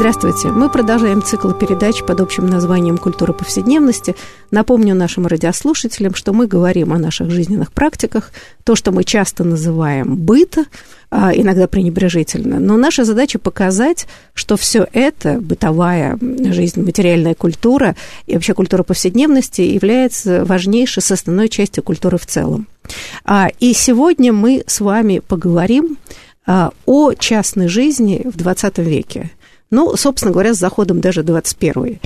Здравствуйте. Мы продолжаем цикл передач под общим названием «Культура повседневности». Напомню нашим радиослушателям, что мы говорим о наших жизненных практиках, то, что мы часто называем быт, а, иногда пренебрежительно. Но наша задача показать, что все это, бытовая жизнь, материальная культура и вообще культура повседневности является важнейшей составной частью культуры в целом. А, и сегодня мы с вами поговорим а, о частной жизни в 20 веке. Ну, собственно говоря, с заходом даже 21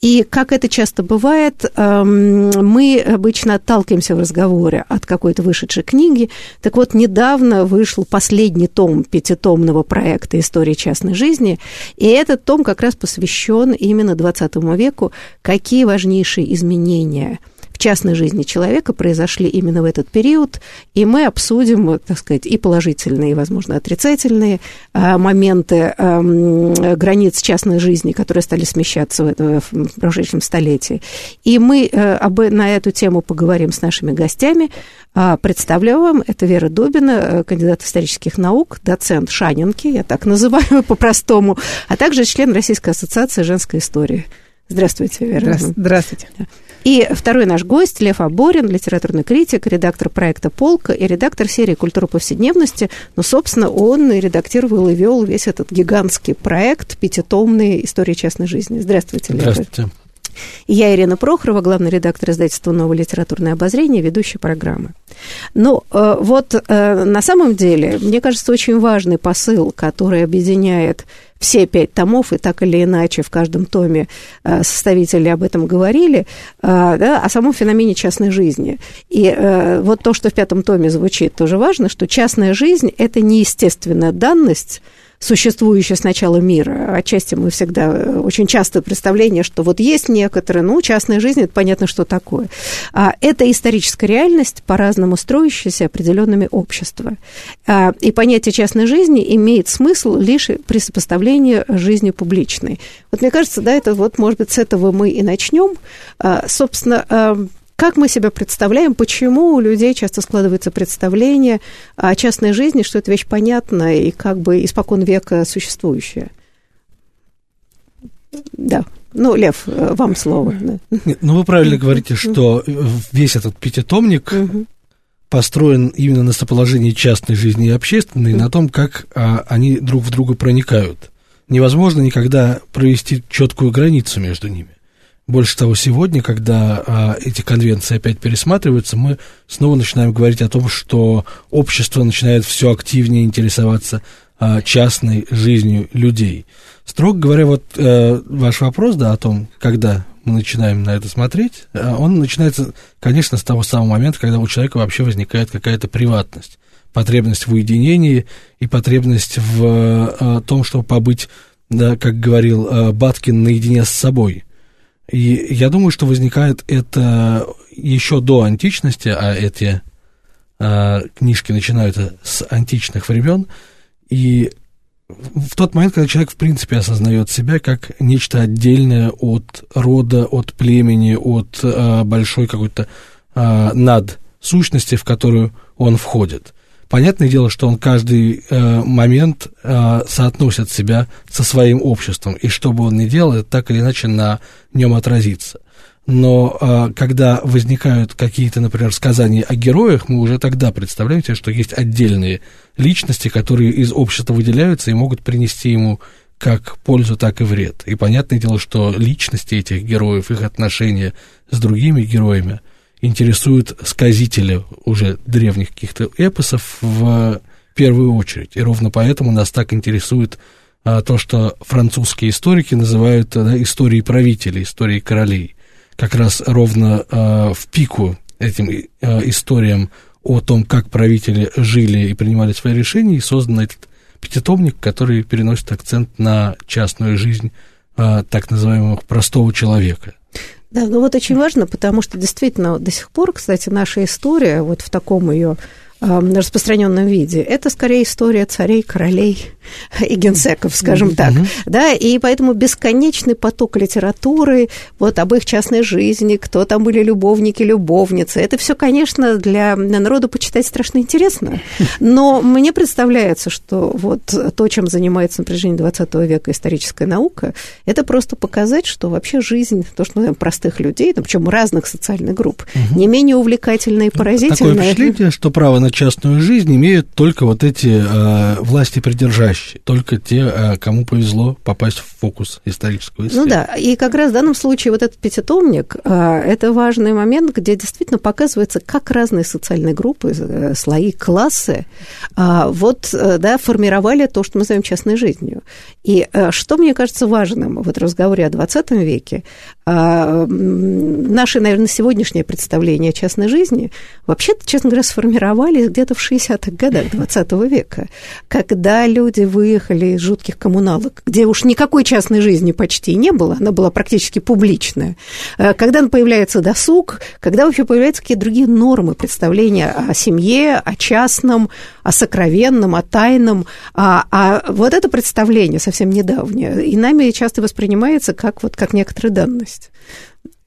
и, как это часто бывает, эм, мы обычно отталкиваемся в разговоре от какой-то вышедшей книги. Так вот, недавно вышел последний том пятитомного проекта «История частной жизни», и этот том как раз посвящен именно 20 веку, какие важнейшие изменения – частной жизни человека произошли именно в этот период, и мы обсудим, так сказать, и положительные, и, возможно, отрицательные а, моменты границ частной жизни, которые стали смещаться в, это, в прошедшем столетии. И мы э, об, на эту тему поговорим с нашими гостями. А, представляю вам, это Вера Добина, э, кандидат исторических наук, доцент Шанинки, я так называю по-простому, а также член Российской ассоциации женской истории. Здравствуйте, Вера. Здравствуйте. И второй наш гость Лев Аборин, литературный критик, редактор проекта «Полка» и редактор серии «Культура повседневности». Ну, собственно, он и редактировал и вел весь этот гигантский проект пятитомной истории частной жизни. Здравствуйте, Лев. Здравствуйте. Я Ирина Прохорова, главный редактор издательства «Новое литературное обозрение», ведущая программы. Ну, э, вот э, на самом деле, мне кажется, очень важный посыл, который объединяет все пять томов, и так или иначе в каждом томе э, составители об этом говорили, да, о самом феномене частной жизни. И вот то, что в пятом томе звучит, тоже важно, что частная жизнь – это неестественная данность, существующее с начала мира. Отчасти мы всегда, э, очень часто представление, что вот есть некоторые, ну, частная жизнь, это понятно, что такое. А это историческая реальность, по-разному строящаяся определенными общества. А, и понятие частной жизни имеет смысл лишь при сопоставлении жизни публичной. Вот мне кажется, да, это вот, может быть, с этого мы и начнем. А, собственно, как мы себя представляем, почему у людей часто складывается представление о частной жизни, что это вещь понятная и как бы испокон века существующая? Да. Ну, Лев, вам слово. Нет, ну, вы правильно говорите, что весь этот пятитомник построен именно на соположении частной жизни и общественной, на том, как а, они друг в друга проникают. Невозможно никогда провести четкую границу между ними. Больше того, сегодня, когда а, эти конвенции опять пересматриваются, мы снова начинаем говорить о том, что общество начинает все активнее интересоваться а, частной жизнью людей. Строго говоря, вот а, ваш вопрос, да, о том, когда мы начинаем на это смотреть, а, он начинается, конечно, с того самого момента, когда у человека вообще возникает какая-то приватность, потребность в уединении и потребность в а, том, чтобы побыть, да, как говорил а, Баткин, наедине с собой – и я думаю, что возникает это еще до античности, а эти а, книжки начинаются с античных времен. И в тот момент, когда человек, в принципе, осознает себя как нечто отдельное от рода, от племени, от а, большой какой-то а, надсущности, в которую он входит. Понятное дело, что он каждый э, момент э, соотносит себя со своим обществом, и что бы он ни делал, это так или иначе на нем отразится. Но э, когда возникают какие-то, например, сказания о героях, мы уже тогда представляем себе, что есть отдельные личности, которые из общества выделяются и могут принести ему как пользу, так и вред. И понятное дело, что личности этих героев, их отношения с другими героями – интересуют сказители уже древних каких-то эпосов в первую очередь. И ровно поэтому нас так интересует а, то, что французские историки называют да, историей правителей, историей королей. Как раз ровно а, в пику этим а, историям о том, как правители жили и принимали свои решения, и создан этот пятитомник, который переносит акцент на частную жизнь а, так называемого простого человека. Да, ну вот очень важно, потому что действительно до сих пор, кстати, наша история вот в таком ее распространенном виде. Это скорее история царей, королей и генсеков, скажем так. Да, и поэтому бесконечный поток литературы вот об их частной жизни, кто там были любовники, любовницы. Это все, конечно, для народа почитать страшно интересно. Но мне представляется, что вот то, чем занимается напряжение 20 века историческая наука, это просто показать, что вообще жизнь, то, что мы называем простых людей, ну, причем разных социальных групп, не менее увлекательная и поразительная. Такое впечатление, что право на частную жизнь имеют только вот эти э, власти придержащие, только те, э, кому повезло попасть в фокус исторического исследования. Ну да, и как раз в данном случае вот этот пятитомник э, это важный момент, где действительно показывается, как разные социальные группы, э, слои, классы э, вот, э, да, формировали то, что мы называем частной жизнью. И э, что мне кажется важным в разговоре о 20 веке, э, наше, наверное, сегодняшнее представление о частной жизни вообще-то, честно говоря, сформировали появились где-то в 60-х годах 20 века, когда люди выехали из жутких коммуналок, где уж никакой частной жизни почти не было, она была практически публичная, э, когда появляется досуг, когда вообще появляются какие-то другие нормы представления о семье, о частном, о сокровенном, о тайном, а, а вот это представление совсем недавнее, и нами часто воспринимается как, вот, как некоторая данность.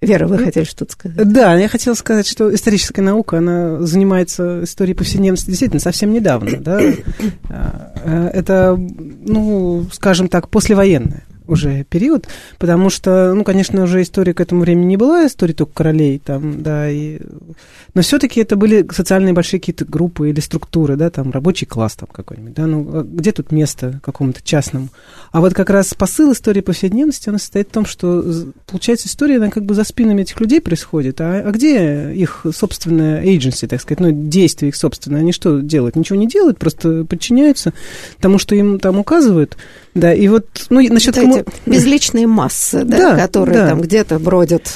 Вера, вы хотели что-то сказать? Да, я хотела сказать, что историческая наука, она занимается историей повседневности действительно совсем недавно, да. А, э, это, ну, скажем так, послевоенная уже период, потому что, ну, конечно, уже история к этому времени не была, история только королей там, да, и... но все-таки это были социальные большие какие-то группы или структуры, да, там, рабочий класс там какой-нибудь, да, ну, а где тут место какому-то частному? А вот как раз посыл истории повседневности, он состоит в том, что, получается, история, она как бы за спинами этих людей происходит, а, а где их собственная agency, так сказать, ну, действие их собственное, они что делают? Ничего не делают, просто подчиняются тому, что им там указывают, да, и вот, ну, насчет... Вот эти безличные массы, да, да, которые да. там где-то бродят.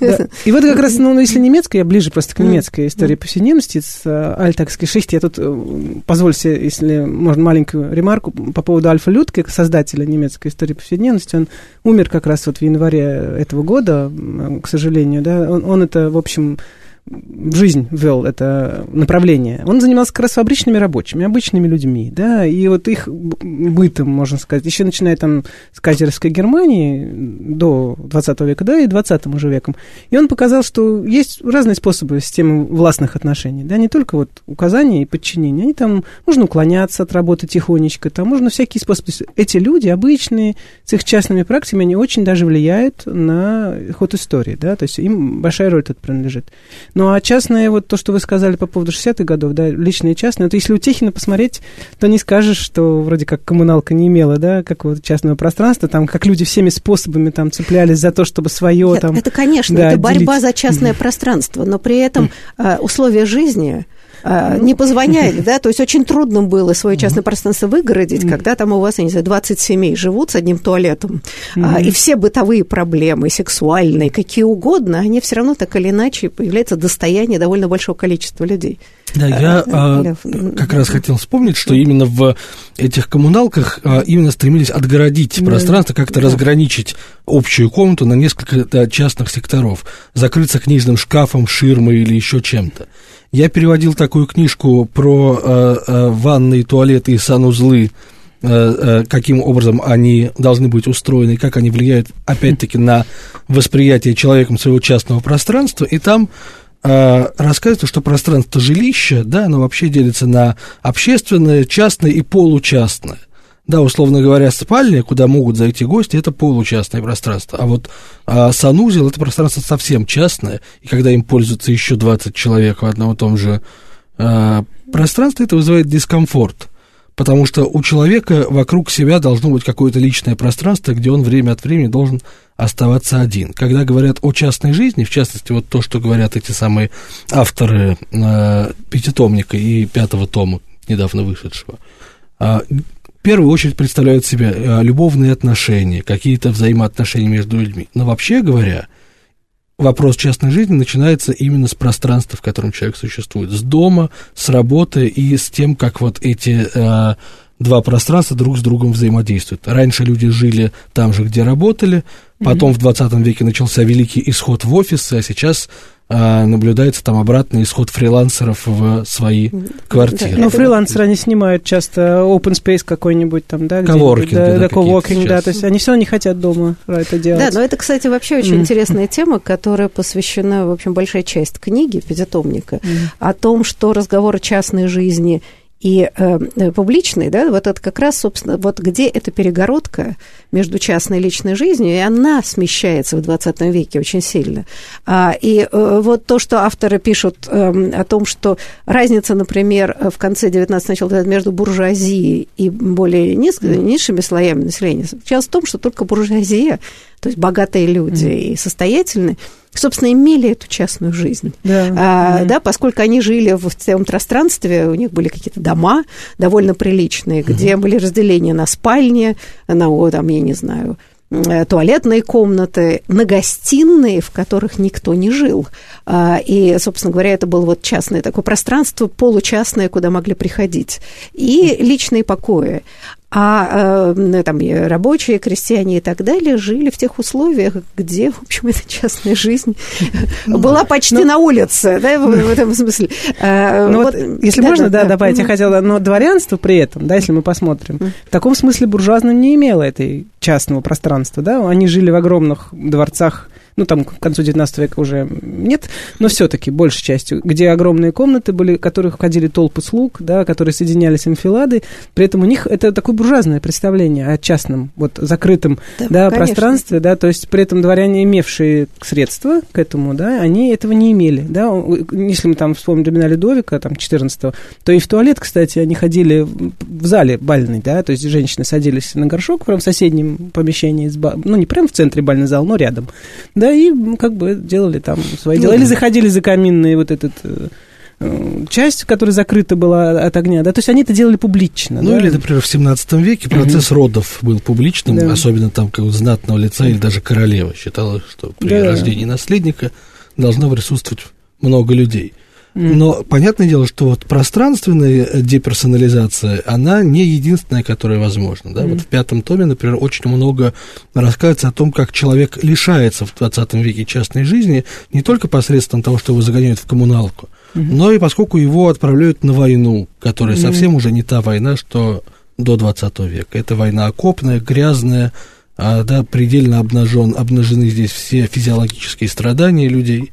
Да. И вот как раз, ну, если немецкая, я ближе просто к немецкой истории повседневности, с э, альтакской шихти, я тут э, позволю себе, если можно, маленькую ремарку по поводу Альфа Людке, создателя немецкой истории повседневности. Он умер как раз вот в январе этого года, к сожалению, да. Он, он это, в общем, жизнь вел это направление, он занимался как раз фабричными рабочими, обычными людьми, да, и вот их бытом, можно сказать, еще начиная там с кайзеровской Германии до 20 века, да, и 20 уже веком. И он показал, что есть разные способы системы властных отношений, да, не только вот указания и подчинения, они там, можно уклоняться от работы тихонечко, там можно всякие способы. Эти люди, обычные, с их частными практиками, они очень даже влияют на ход истории, да, то есть им большая роль тут принадлежит. Ну, а частное, вот то, что вы сказали по поводу 60-х годов, да, личные частные, это если у Техина посмотреть, то не скажешь, что вроде как коммуналка не имела, да, какого-то частного пространства, там, как люди всеми способами там цеплялись за то, чтобы свое Нет, там... Это, конечно, да, это борьба делить. за частное пространство, но при этом э, условия жизни а, не позвоняли, да, то есть очень трудно было свое частное пространство выгородить, когда там у вас, я не знаю, 20 семей живут с одним туалетом, mm-hmm. и все бытовые проблемы, сексуальные, какие угодно, они все равно так или иначе появляются достояние довольно большого количества людей. Да, я а, как раз хотел вспомнить, что именно в этих коммуналках а, именно стремились отгородить да. пространство, как-то да. разграничить общую комнату на несколько да, частных секторов, закрыться книжным шкафом, ширмой или еще чем-то. Я переводил такую книжку про э, э, ванные, туалеты и санузлы, э, каким образом они должны быть устроены, как они влияют, опять-таки, на восприятие человеком своего частного пространства. И там рассказывается, что пространство жилища, да, оно вообще делится на общественное, частное и получастное. Да, условно говоря, спальня, куда могут зайти гости, это получастное пространство. А вот а санузел это пространство совсем частное, и когда им пользуются еще 20 человек в одном и том же а, пространстве, это вызывает дискомфорт. Потому что у человека вокруг себя должно быть какое-то личное пространство, где он время от времени должен оставаться один. Когда говорят о частной жизни, в частности, вот то, что говорят эти самые авторы э, пятитомника и пятого тома, недавно вышедшего, э, в первую очередь представляют себе э, любовные отношения, какие-то взаимоотношения между людьми. Но вообще говоря, вопрос частной жизни начинается именно с пространства, в котором человек существует, с дома, с работы и с тем, как вот эти э, два пространства друг с другом взаимодействуют. Раньше люди жили там же, где работали, потом mm-hmm. в 20 веке начался великий исход в офисы, а сейчас а, наблюдается там обратный исход фрилансеров в свои квартиры. Но фрилансеры, они снимают часто open space какой-нибудь там, да? Коворкинг, да, да, коворкинг, да, то есть они все равно не хотят дома это делать. Да, но это, кстати, вообще очень mm. интересная тема, которая посвящена, в общем, большая часть книги, пятитомника, mm. о том, что разговор о частной жизни – и э, э, публичный, да, вот это как раз, собственно, вот где эта перегородка между частной и личной жизнью, и она смещается в 20 веке очень сильно. А, и э, вот то, что авторы пишут э, о том, что разница, например, в конце 19 начала между буржуазией и более низ, низшими слоями населения, заключалась в том, что только буржуазия, то есть богатые люди mm. и состоятельные, собственно, имели эту частную жизнь. Да, а, да. да, поскольку они жили в целом пространстве, у них были какие-то дома довольно приличные, где угу. были разделения на спальни, на, там, я не знаю, Э, туалетные комнаты, на гостиные, в которых никто не жил. А, и, собственно говоря, это было вот частное такое пространство, получастное, куда могли приходить. И личные покои. А э, там рабочие, крестьяне и так далее жили в тех условиях, где, в общем, эта частная жизнь ну, была почти ну, на улице, да, в, этом смысле. Ну, вот, если можно, да, давайте, я хотела, но дворянство при этом, да, если мы посмотрим, в таком смысле буржуазным не имело этой частного пространства, да, они жили в огромных дворцах ну, там, к концу 19 века уже нет, но все-таки большей частью, где огромные комнаты были, в которых входили толпы слуг, да, которые соединялись амфилады, при этом у них это такое буржуазное представление о частном, вот, закрытом, да, да пространстве, да, то есть при этом дворяне, имевшие средства к этому, да, они этого не имели, да, если мы там вспомним времена Людовика, там, 14 то и в туалет, кстати, они ходили в зале бальный, да, то есть женщины садились на горшок прям в соседнем помещении, ну, не прям в центре бальный зал, но рядом, да, и как бы делали там свои дела. Или заходили за каминные вот этот э, э, часть, которая закрыта была от огня, да, то есть они это делали публично. Ну, да? или, например, в 17 веке процесс угу. родов был публичным, да. особенно там как знатного лица или даже королева считала, что при да. рождении наследника должно присутствовать много людей. Но понятное дело, что вот пространственная деперсонализация, она не единственная, которая возможна. Да? Вот в пятом томе, например, очень много рассказывается о том, как человек лишается в 20 веке частной жизни не только посредством того, что его загоняют в коммуналку, mm-hmm. но и поскольку его отправляют на войну, которая mm-hmm. совсем уже не та война, что до 20 века. Это война окопная, грязная, а, да, предельно обнажен, обнажены здесь все физиологические страдания людей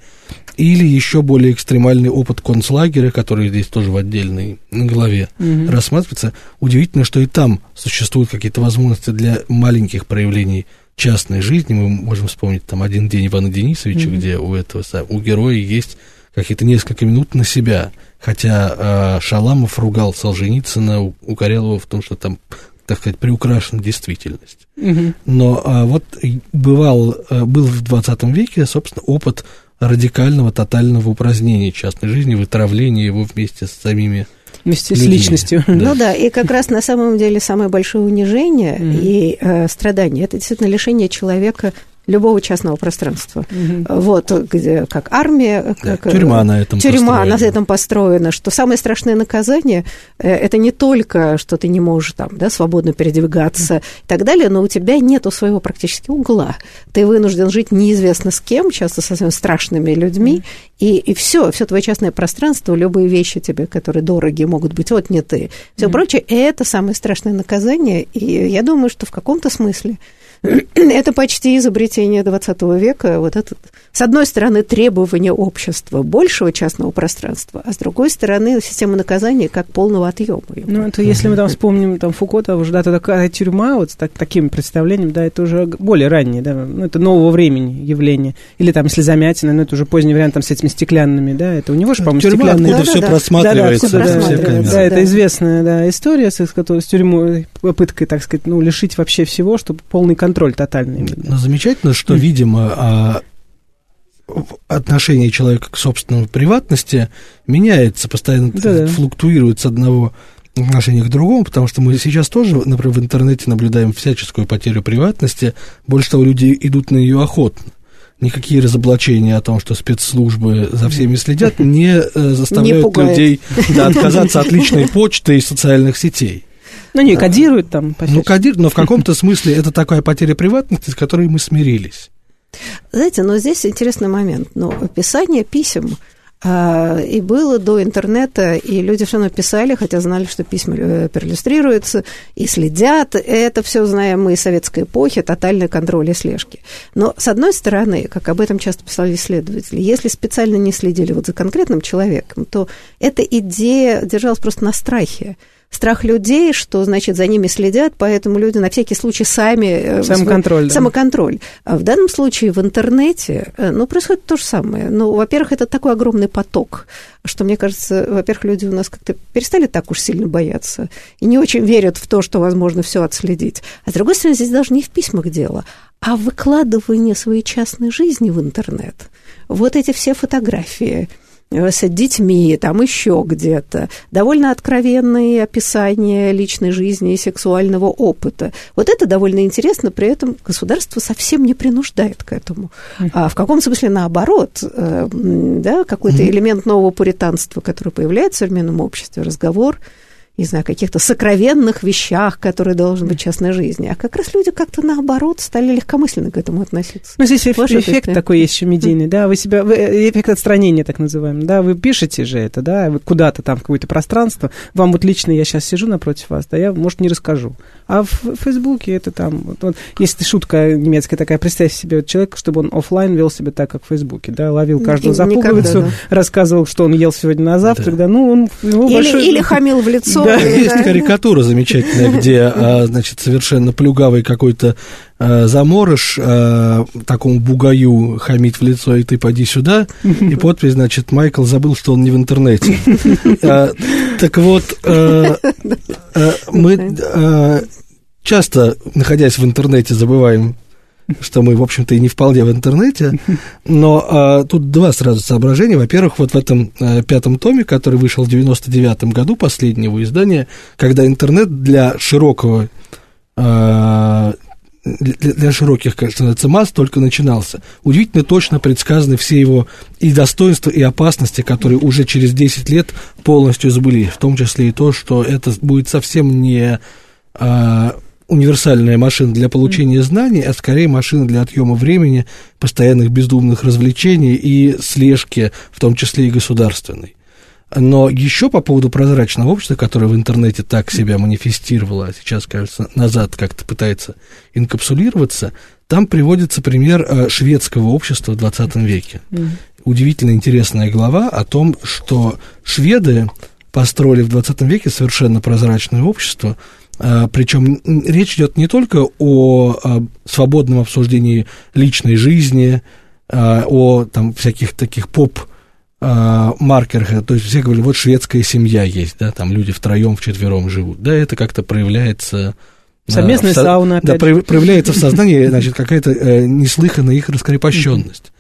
или еще более экстремальный опыт концлагеря, который здесь тоже в отдельной главе угу. рассматривается. Удивительно, что и там существуют какие-то возможности для маленьких проявлений частной жизни. Мы можем вспомнить там один день Ивана Денисовича, угу. где у этого у героя есть какие-то несколько минут на себя. Хотя э, Шаламов ругал Солженицына, укорял его в том, что там так сказать, приукрашена действительность. Угу. Но а, вот бывал, а, был в 20 веке, собственно, опыт радикального, тотального упразднения частной жизни, вытравления его вместе с самими Вместе людьми. с личностью. Да. Ну да, и как раз на самом деле самое большое унижение mm-hmm. и э, страдание это действительно лишение человека любого частного пространства. Угу. Вот, где, как армия, да, как, тюрьма на этом тюрьма построена. на этом построена, что самое страшное наказание э, это не только, что ты не можешь там, да, свободно передвигаться и так далее, но у тебя нету своего практически угла. Ты вынужден жить неизвестно с кем, часто со своими страшными людьми, и, и все, все твое частное пространство, любые вещи тебе, которые дороги, могут быть отняты, все mm прочее, это самое страшное наказание, и я думаю, что в каком-то смысле это почти изобретение 20 века. Вот это, с одной стороны, требование общества большего частного пространства, а с другой стороны, система наказания как полного отъема. Ну, это если мы там вспомним там Фуко, того же, да, это такая тюрьма, вот с так, таким представлением, да, это уже более раннее, да, ну, это нового времени явление. Или там, если замятина, ну, это уже поздний вариант там с этими стеклянными, да, это у него же, по-моему, тюрьма, стеклянные. откуда да, все да, просматривается. Да, да, откуда просматривается. Да, это известная да, история с, с тюрьмой, попыткой, так сказать, ну, лишить вообще всего, чтобы полный контроль тотальный. Но замечательно, что, видимо, а, отношение человека к собственной приватности меняется, постоянно да флуктуирует с одного отношения к другому, потому что мы сейчас тоже, например, в интернете наблюдаем всяческую потерю приватности, больше того, люди идут на нее охотно. Никакие разоблачения о том, что спецслужбы за всеми следят, не э, заставляют не людей да, отказаться от личной почты и социальных сетей. Ну, не, кодируют там. Ну, кодируют, но в каком-то смысле это такая потеря приватности, с которой мы смирились. Знаете, но здесь интересный момент. Но писание писем а, и было до интернета, и люди все равно писали, хотя знали, что письма э, перлюстрируются, и следят. Это все знаем мы из советской эпохи, тотальный контроль и слежки. Но, с одной стороны, как об этом часто писали исследователи, если специально не следили вот за конкретным человеком, то эта идея держалась просто на страхе страх людей, что, значит, за ними следят, поэтому люди на всякий случай сами... Э, самоконтроль. Да. Самоконтроль. А в данном случае в интернете, э, ну, происходит то же самое. Ну, во-первых, это такой огромный поток, что, мне кажется, во-первых, люди у нас как-то перестали так уж сильно бояться и не очень верят в то, что возможно все отследить. А с другой стороны, здесь даже не в письмах дело, а в выкладывании своей частной жизни в интернет. Вот эти все фотографии – с детьми, там еще где-то. Довольно откровенные описания личной жизни и сексуального опыта. Вот это довольно интересно, при этом государство совсем не принуждает к этому. А в каком смысле наоборот, э, да, какой-то элемент нового пуританства, который появляется в современном обществе, разговор – не знаю, каких-то сокровенных вещах, которые должны быть в частной жизни. А как раз люди как-то наоборот стали легкомысленно к этому относиться. Ну, здесь Ваши эффект такой есть еще медийный, да, вы себя, вы, э, эффект отстранения так называемый, да, вы пишете же это, да, вы куда-то там в какое-то пространство, вам вот лично я сейчас сижу напротив вас, да, я, может, не расскажу. А в Фейсбуке это там, вот, вот, если шутка немецкая такая, представь себе вот человек, чтобы он офлайн вел себя так, как в Фейсбуке, да, ловил каждого за пуговицу, да. рассказывал, что он ел сегодня на завтрак, да, да? Ну, он... Или, большой... или хамил в лицо, да. Есть карикатура замечательная, где, а, значит, совершенно плюгавый какой-то а, заморыш а, такому бугаю хамит в лицо, и ты поди сюда, и подпись, значит, Майкл забыл, что он не в интернете. Так вот, мы часто, находясь в интернете, забываем что мы, в общем-то, и не вполне в интернете. Но а, тут два сразу соображения. Во-первых, вот в этом а, пятом томе, который вышел в 99-м году, последнего издания, когда интернет для широкого а, для, широких, как становится, масс только начинался. Удивительно точно предсказаны все его и достоинства, и опасности, которые уже через 10 лет полностью забыли, в том числе и то, что это будет совсем не а, универсальная машина для получения знаний, а скорее машина для отъема времени, постоянных бездумных развлечений и слежки, в том числе и государственной. Но еще по поводу прозрачного общества, которое в интернете так себя манифестировало, а сейчас, кажется, назад как-то пытается инкапсулироваться, там приводится пример э, шведского общества в 20 веке. Удивительно интересная глава о том, что шведы построили в 20 веке совершенно прозрачное общество, Причем речь идет не только о свободном обсуждении личной жизни, а, о там, всяких таких поп маркерах, то есть все говорили, вот шведская семья есть, да, там люди втроем, вчетвером живут, да, это как-то проявляется... Совместная да, сауна, Да, проявляется в сознании, значит, какая-то э, неслыханная их раскрепощенность.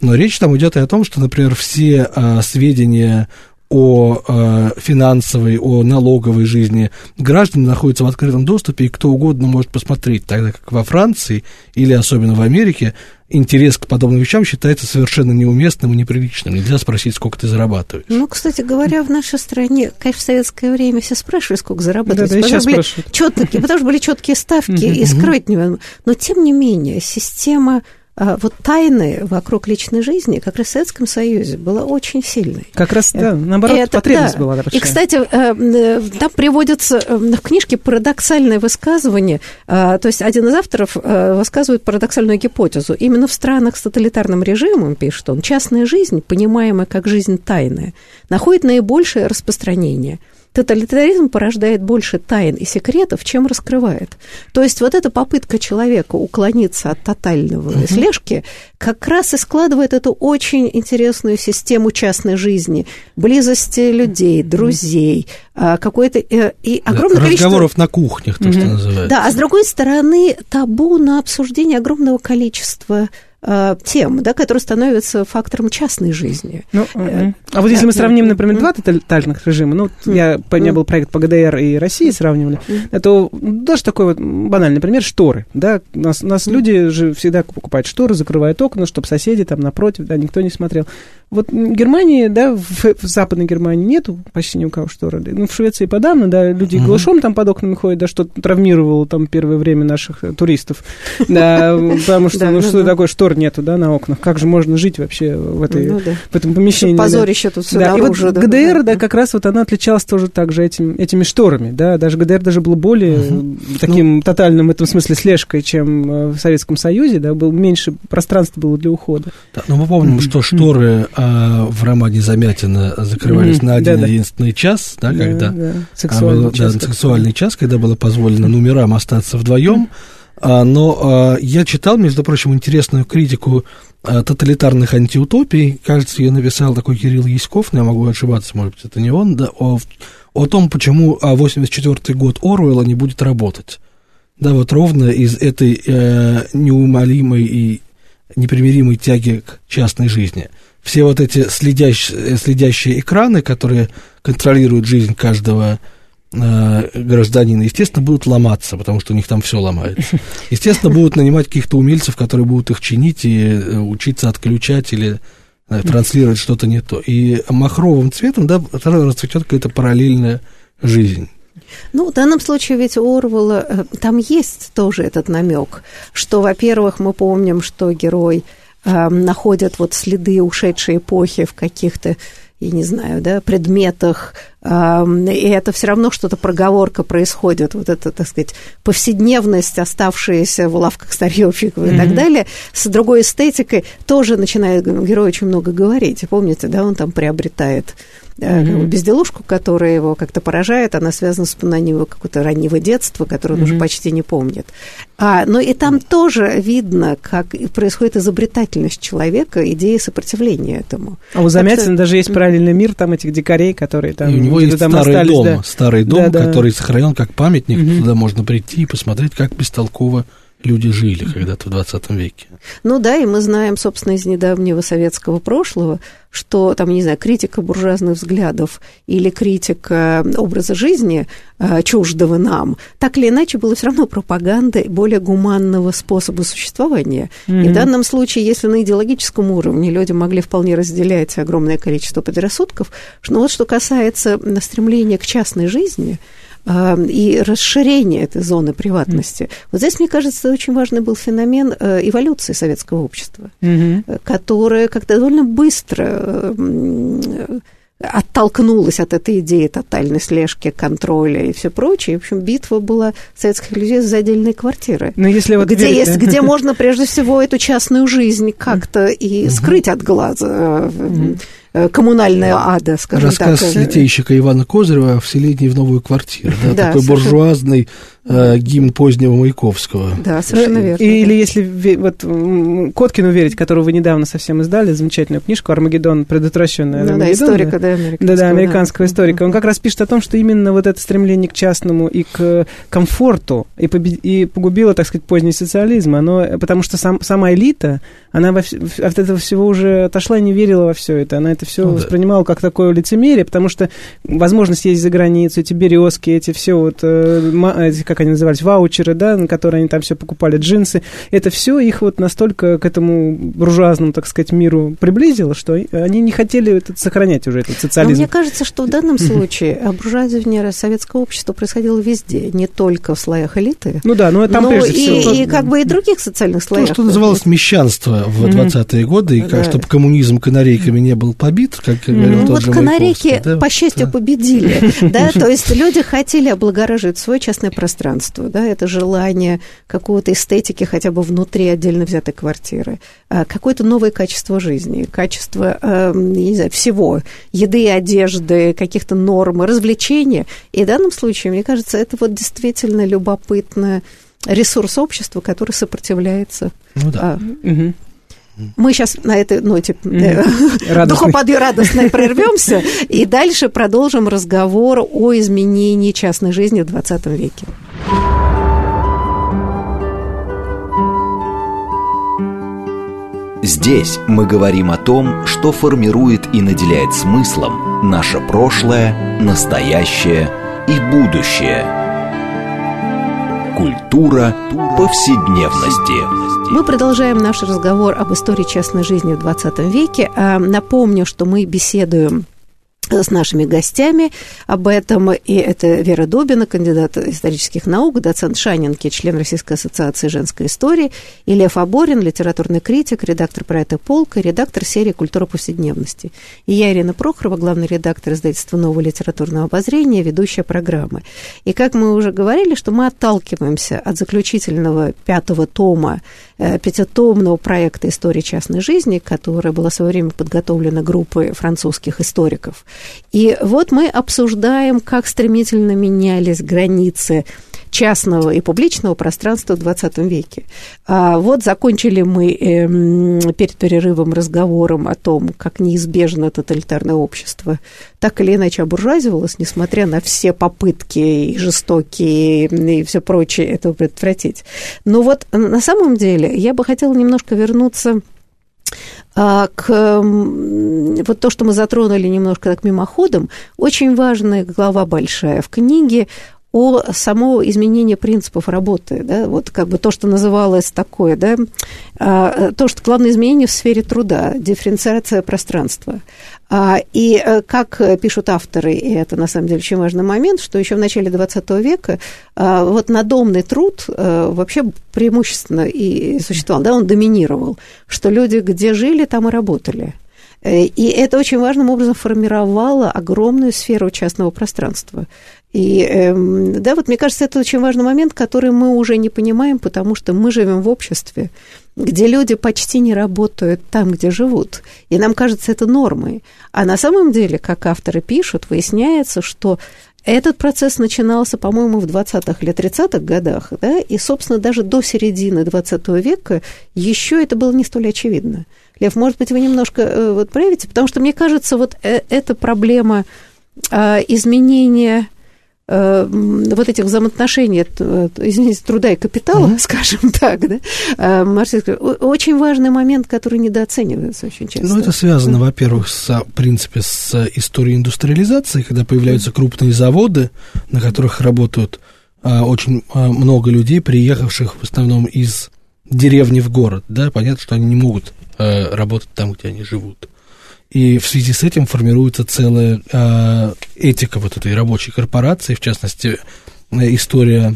Но речь там идет и о том, что, например, все а, сведения о э, финансовой, о налоговой жизни граждан находятся в открытом доступе, и кто угодно может посмотреть, тогда как во Франции или особенно в Америке интерес к подобным вещам считается совершенно неуместным и неприличным. Нельзя спросить, сколько ты зарабатываешь. Ну, кстати говоря, в нашей стране, конечно, в советское время все спрашивали, сколько зарабатывать. Да, да, сейчас были четкие, потому что были четкие ставки, и скрыть невозможно. Но, тем не менее, система вот тайны вокруг личной жизни как раз в Советском Союзе была очень сильной. Как раз, да, э, наоборот, Это, потребность да. была большая. И, кстати, э, э, там приводится в книжке парадоксальное высказывание, то есть один из авторов высказывает парадоксальную гипотезу. Именно в странах с тоталитарным режимом, пишет он, частная жизнь, понимаемая как жизнь тайная, находит наибольшее распространение – тоталитаризм порождает больше тайн и секретов, чем раскрывает. То есть вот эта попытка человека уклониться от тотального угу. слежки как раз и складывает эту очень интересную систему частной жизни, близости людей, друзей, а, какое-то э, и огромное да, количество... Разговоров на кухнях, то, угу. что называется. Да, а с другой стороны, табу на обсуждение огромного количества тем, да, которые становятся фактором частной жизни. Ну, э, а вот если мы сравним, например, два тоталитарных режима, ну, я, у меня был проект по ГДР и России сравнивали, то даже такой вот банальный пример, шторы, да, у нас, нас люди же всегда покупают шторы, закрывают окна, чтобы соседи там напротив, да, никто не смотрел. Вот в Германии, да, в, в Западной Германии нету почти ни у кого шторы. Ну, в Швеции подавно, да, люди голышом там под окнами ходят, да, что травмировало там первое время наших э, туристов. Да, потому что, ну, что такое, штор нету, да, на окнах. Как же можно жить вообще в, этой, ну в этом помещении? Позорище тут все Да, и вот ГДР, да, как раз вот она отличалась тоже также этим, этими шторами, да, даже ГДР даже был более таким ну. тотальным в этом смысле слежкой, чем э, в Советском Союзе, да, был меньше пространства было для ухода. Да, но мы помним, что шторы а, в романе Замятина закрывались mm-hmm. на один да, единственный да. час, да, да когда да. Сексуальный, был, час, да, сексуальный час, когда было позволено номерам остаться вдвоем. А, но а, я читал, между прочим, интересную критику а, тоталитарных антиутопий. Кажется, ее написал такой Кирилл Яськов, но я могу ошибаться, может быть, это не он, да, о, о том, почему 84 год Оруэлла не будет работать. Да, вот ровно из этой э, неумолимой и непримиримой тяги к частной жизни – все вот эти следящие, следящие экраны, которые контролируют жизнь каждого э, гражданина, естественно, будут ломаться, потому что у них там все ломается. Естественно, будут нанимать каких-то умельцев, которые будут их чинить и э, учиться отключать или э, транслировать что-то не то. И махровым цветом, да, расцветет какая-то параллельная жизнь. Ну, в данном случае ведь у Орвелла э, там есть тоже этот намек, что, во-первых, мы помним, что герой э, находят вот следы ушедшей эпохи в каких-то я не знаю, да, предметах, и это все равно что-то проговорка происходит, вот это, так сказать, повседневность, оставшаяся в лавках старьевщиков mm-hmm. и так далее, с другой эстетикой тоже начинает герой очень много говорить. Помните, да, он там приобретает mm-hmm. безделушку, которая его как-то поражает, она связана с воспоминанием его какого-то раннего детства, которое он mm-hmm. уже почти не помнит. А, но и там тоже видно, как происходит изобретательность человека, идея сопротивления этому. А у Замятина что... даже есть параллельный мир там этих дикарей, которые там... И у него есть там старый остались, дом, да. старый дом, да, который да. сохранен как памятник, mm-hmm. туда можно прийти и посмотреть, как бестолково люди жили когда-то в 20 веке. Ну да, и мы знаем, собственно, из недавнего советского прошлого, что там, не знаю, критика буржуазных взглядов или критика образа жизни э, чуждого нам, так или иначе было все равно пропагандой более гуманного способа существования. Mm-hmm. И в данном случае, если на идеологическом уровне люди могли вполне разделять огромное количество предрассудков, но вот что касается стремления к частной жизни, и расширение этой зоны приватности. Вот здесь, мне кажется, очень важный был феномен э, эволюции советского общества, mm-hmm. которое как-то довольно быстро э, оттолкнулась от этой идеи тотальной слежки, контроля и все прочее. В общем, битва была советских людей за отдельные квартиры. Но если вот где, есть, да? где можно прежде всего эту частную жизнь как-то и скрыть от глаза. Э, коммунальная ада, скажем Рассказ так. Рассказ литейщика Ивана Козырева о вселении в новую квартиру. Да, да, такой буржуазный э, гимн позднего Маяковского. Да, совершенно верно. Или да. если вот Коткину верить, которую вы недавно совсем издали, замечательную книжку «Армагеддон. Предотвращенная». Ну, да, историка, да, американского. Да, да, американского да. историка. Он как раз пишет о том, что именно вот это стремление к частному и к комфорту и, побед... и погубило, так сказать, поздний социализм. Оно, потому что сам, сама элита, она во, от этого всего уже отошла и не верила во все это. Она это все ну, воспринимала да. как такое лицемерие, потому что возможность ездить за границу, эти березки, эти все вот, э, как они назывались, ваучеры, да, на которые они там все покупали, джинсы, это все их вот настолько к этому буржуазному, так сказать, миру приблизило, что они не хотели это сохранять уже этот социализм. Но мне кажется, что в данном случае буржуазирование советского общества происходило везде, не только в слоях элиты. Ну да, но там но прежде и, всего. И как бы и других социальных слоев. То, что называлось мещанство в 20-е годы, и как, чтобы коммунизм канарейками не был побит, как говорил ну, тот вот же канарейки, да? по счастью, да. победили. Да, то есть люди хотели облагораживать свое частное пространство, да, это желание какого-то эстетики хотя бы внутри отдельно взятой квартиры, а, какое-то новое качество жизни, качество, эм, не знаю, всего, еды, одежды, каких-то норм, развлечения. И в данном случае, мне кажется, это вот действительно любопытно ресурс общества, который сопротивляется. Ну да. А, угу. Мы сейчас на этой ноте mm-hmm. духоподъем радостной прервемся и дальше продолжим разговор о изменении частной жизни в 20 веке. Здесь мы говорим о том, что формирует и наделяет смыслом наше прошлое, настоящее и будущее. Культура повседневности. Мы продолжаем наш разговор об истории частной жизни в 20 веке. А, напомню, что мы беседуем с нашими гостями об этом. И это Вера Добина, кандидат исторических наук, доцент Шанинки, член Российской ассоциации женской истории, и Лев Аборин, литературный критик, редактор проекта «Полка» редактор серии «Культура повседневности». И я, Ирина Прохорова, главный редактор издательства «Нового литературного обозрения», ведущая программы. И как мы уже говорили, что мы отталкиваемся от заключительного пятого тома Э, пятитомного проекта «История частной жизни», которая была в свое время подготовлена группой французских историков. И вот мы обсуждаем, как стремительно менялись границы частного и публичного пространства в 20 веке. А вот закончили мы э, перед перерывом разговором о том, как неизбежно тоталитарное общество так или иначе обуржуазивалось, несмотря на все попытки и жестокие и все прочее этого предотвратить. Но вот на самом деле я бы хотела немножко вернуться а, к вот то, что мы затронули немножко так мимоходом, очень важная глава большая в книге о само изменении принципов работы, да, вот как бы то, что называлось такое, да, а, то, что главное изменение в сфере труда, дифференциация пространства. А, и э, как пишут авторы, и это на самом деле очень важный момент, что еще в начале 20 века а, вот надомный труд э, вообще преимущественно и существовал, да, он доминировал, что люди где жили, там и работали. Э, и это очень важным образом формировало огромную сферу частного пространства. И эм, да, вот мне кажется, это очень важный момент, который мы уже не понимаем, потому что мы живем в обществе, где люди почти не работают там, где живут. И нам кажется это нормой. А на самом деле, как авторы пишут, выясняется, что этот процесс начинался, по-моему, в 20-х или 30-х годах, да, и, собственно, даже до середины 20 века еще это было не столь очевидно. Лев, может быть, вы немножко э, вот проявите, потому что мне кажется, вот э, эта проблема а, изменения вот этих взаимоотношений, э, извините, труда и капитала, mm-hmm. скажем так, да, э, очень важный момент, который недооценивается очень часто. Ну, это связано, mm-hmm. во-первых, с, в принципе, с историей индустриализации, когда появляются mm-hmm. крупные заводы, на которых работают а, очень а, много людей, приехавших в основном из деревни в город, да, понятно, что они не могут а, работать там, где они живут. И в связи с этим формируется целая э, этика вот этой рабочей корпорации, в частности, история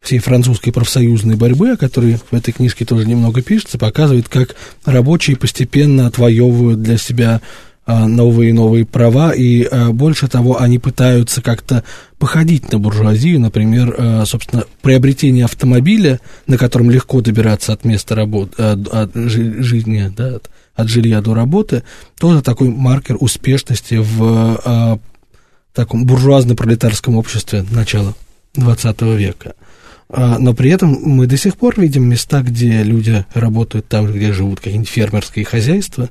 всей французской профсоюзной борьбы, о которой в этой книжке тоже немного пишется, показывает, как рабочие постепенно отвоевывают для себя новые и новые права, и больше того, они пытаются как-то походить на буржуазию, например, собственно, приобретение автомобиля, на котором легко добираться от места работы, от, от жизни, да, от от жилья до работы, тоже такой маркер успешности в а, таком буржуазно-пролетарском обществе начала 20 века. А, но при этом мы до сих пор видим места, где люди работают там где живут какие-нибудь фермерские хозяйства,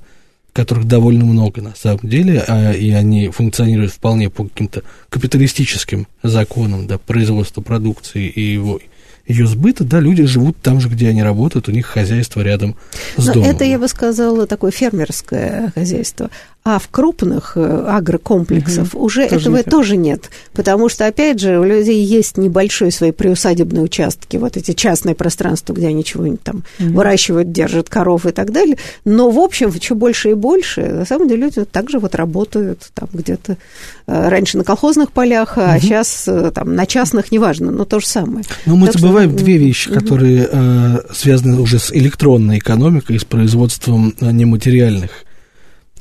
которых довольно много на самом деле, а, и они функционируют вполне по каким-то капиталистическим законам да, производства продукции и его ее сбыта, да, люди живут там же, где они работают, у них хозяйство рядом с Но домом. Это, я бы сказала, такое фермерское хозяйство. А в крупных э, агрокомплексах угу. уже тоже этого нет. тоже нет. Потому что, опять же, у людей есть небольшие свои приусадебные участки, вот эти частные пространства, где они чего-нибудь там угу. выращивают, держат коров и так далее. Но, в общем, все больше и больше, на самом деле, люди также вот работают там где-то э, раньше на колхозных полях, а угу. сейчас э, там на частных, неважно, но то же самое. Но мы так забываем что... две вещи, угу. которые э, связаны уже с электронной экономикой, с производством нематериальных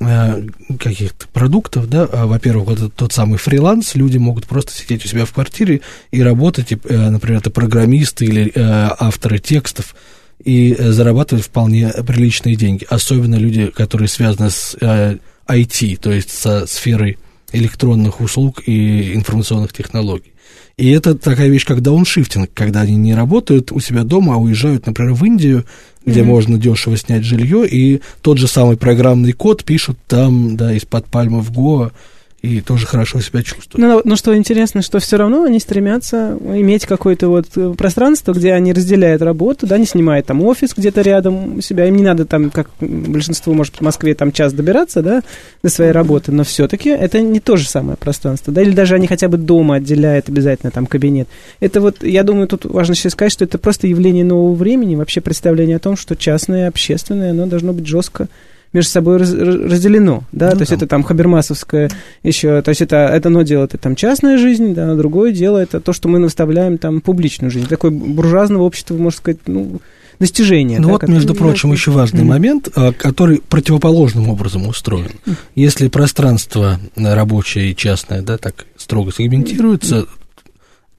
каких-то продуктов, да, а, во-первых, вот этот тот самый фриланс, люди могут просто сидеть у себя в квартире и работать, э, например, это программисты или э, авторы текстов, и зарабатывать вполне приличные деньги, особенно люди, которые связаны с IT, то есть со сферой электронных услуг и информационных технологий. И это такая вещь, как дауншифтинг, когда они не работают у себя дома, а уезжают, например, в Индию, где mm-hmm. можно дешево снять жилье, и тот же самый программный код пишут там, да, из-под пальмы в Гоа, и тоже хорошо себя чувствуют. Ну, но что интересно, что все равно они стремятся иметь какое-то вот э, пространство, где они разделяют работу, да, не снимают там офис где-то рядом у себя, им не надо там, как большинство, может, в Москве там час добираться, да, до своей работы, но все-таки это не то же самое пространство, да, или даже они хотя бы дома отделяют обязательно там кабинет. Это вот, я думаю, тут важно сейчас сказать, что это просто явление нового времени, вообще представление о том, что частное общественное, оно должно быть жестко между собой раз, разделено, да, ну, то есть это там хабермасовское еще, то есть это, это одно дело, это там частная жизнь, да, другое дело, это то, что мы наставляем там публичную жизнь. Такое буржуазного общества, можно сказать, ну, достижение. Ну да, вот, между прочим, еще важный mm-hmm. момент, а, который противоположным образом устроен. Mm-hmm. Если пространство рабочее и частное, да, так строго сегментируется,